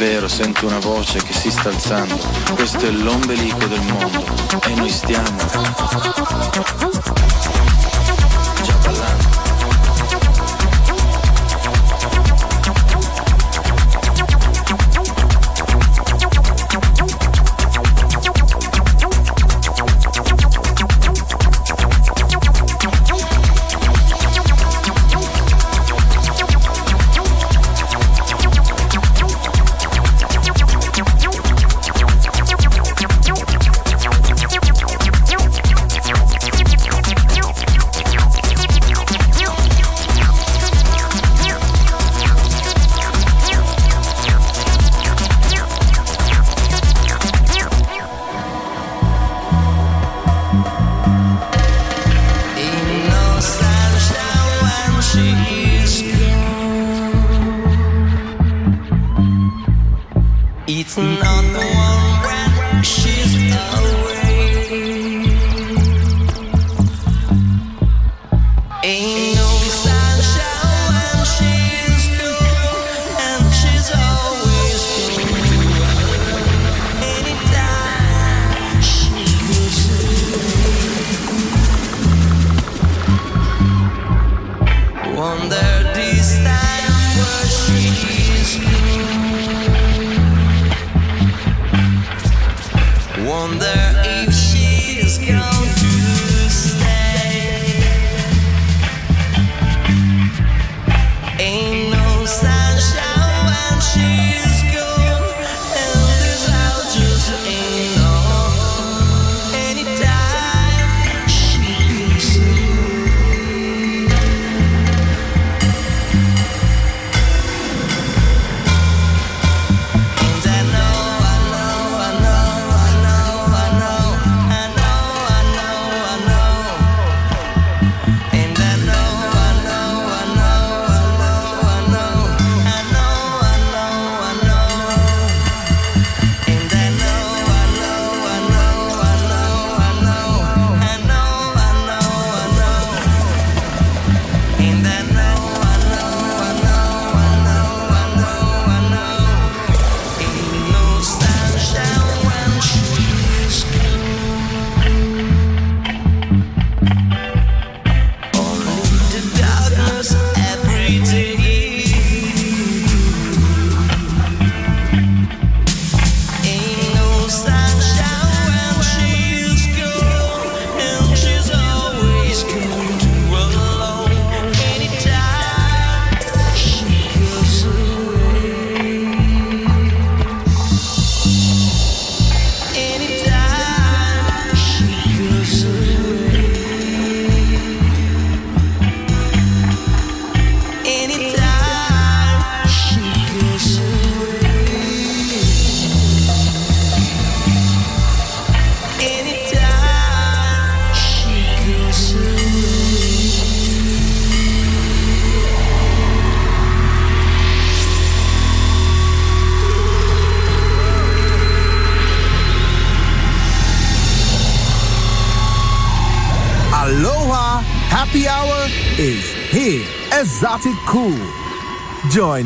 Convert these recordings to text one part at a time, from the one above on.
Impero sento una voce che si sta alzando. Questo è l'ombelico del mondo e noi stiamo.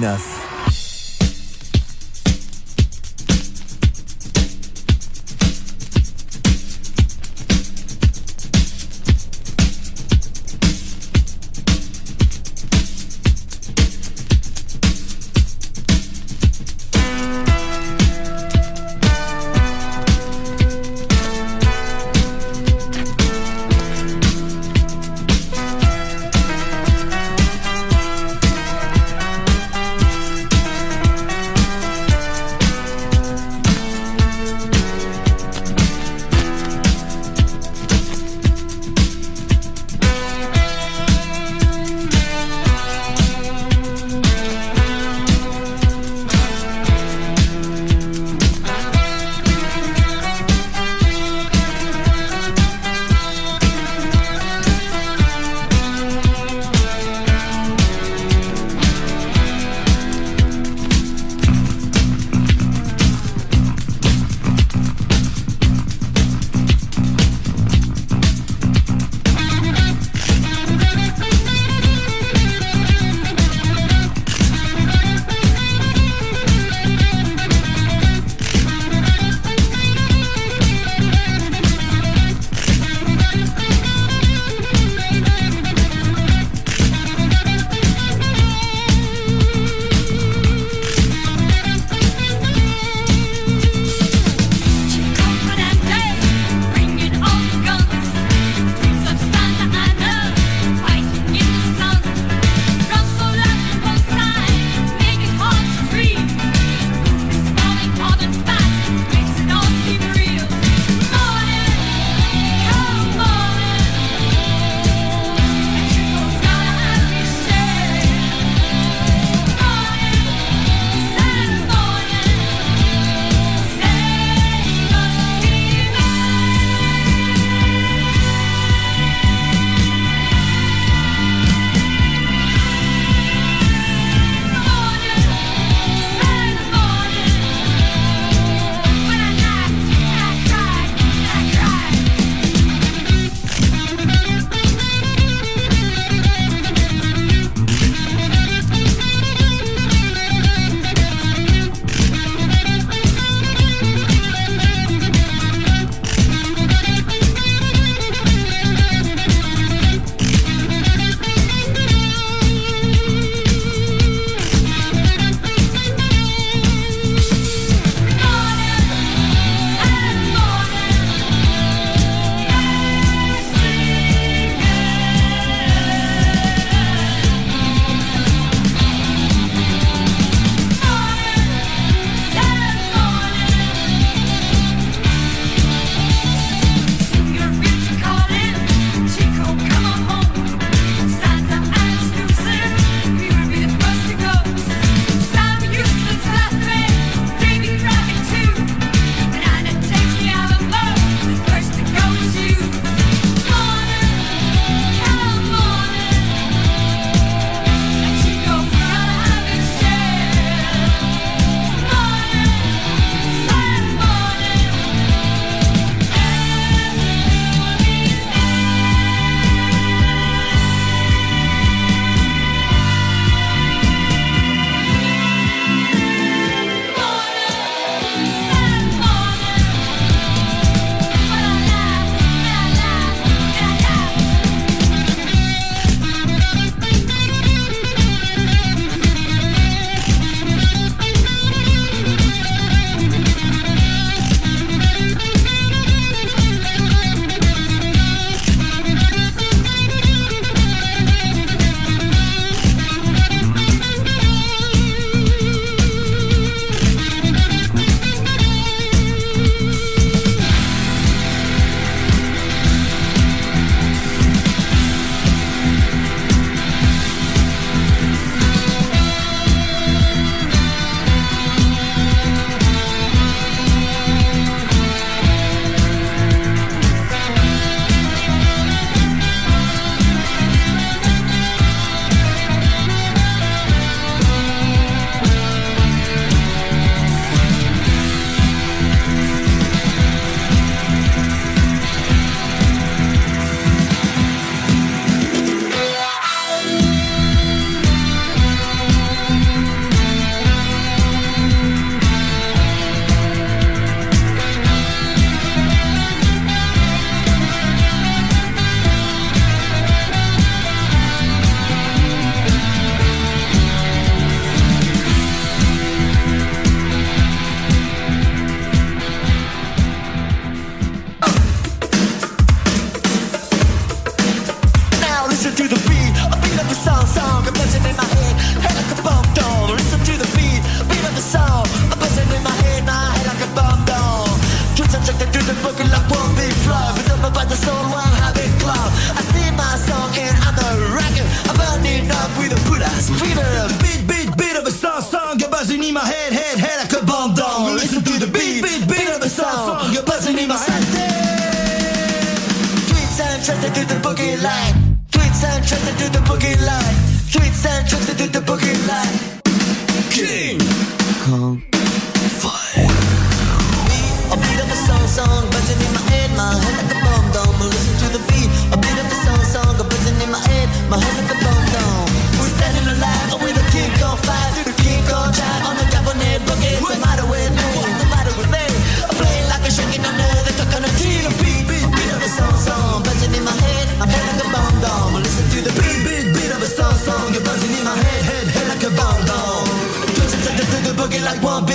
Join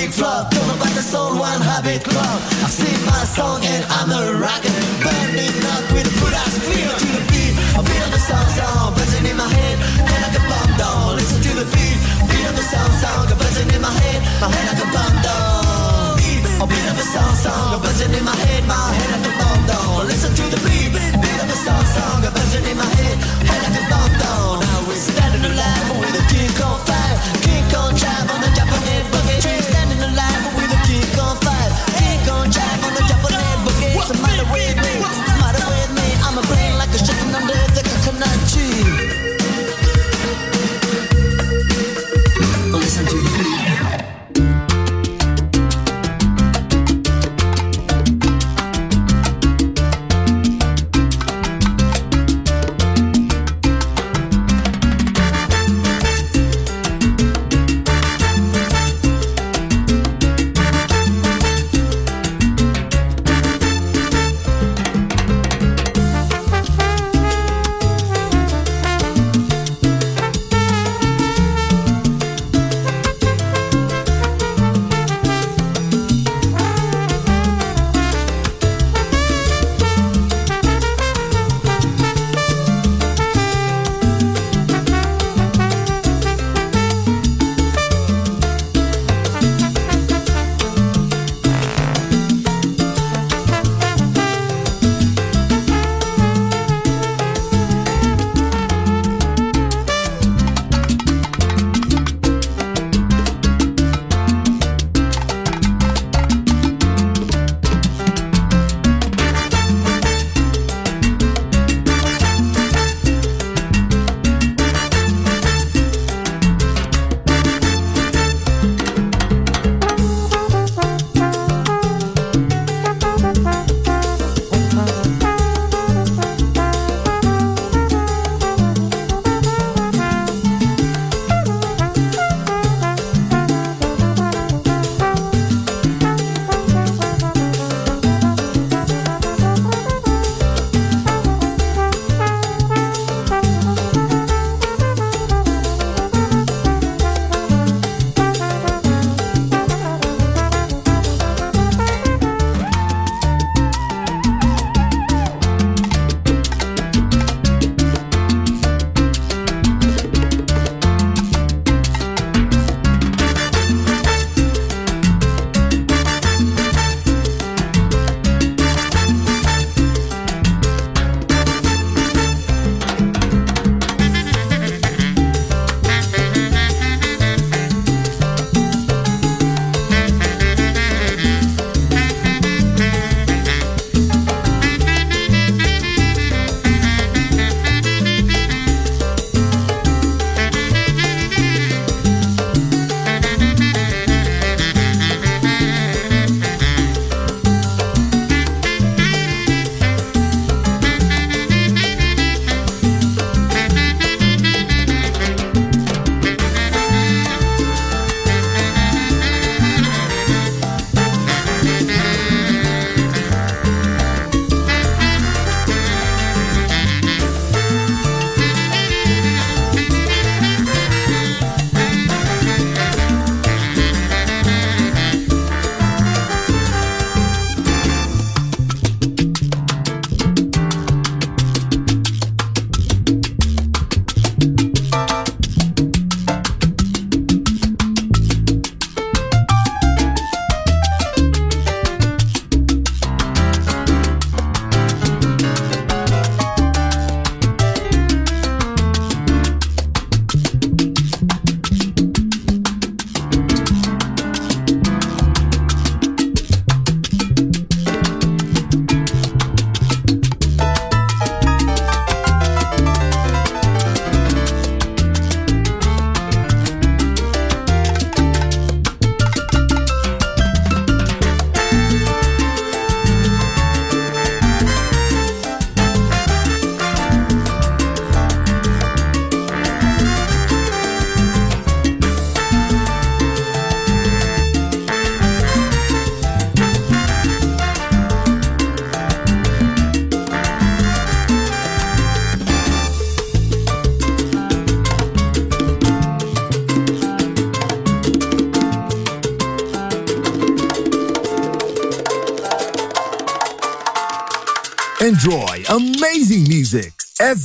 big flop. Talk about the soul, one habit club. I've seen my song and I'm a rocker.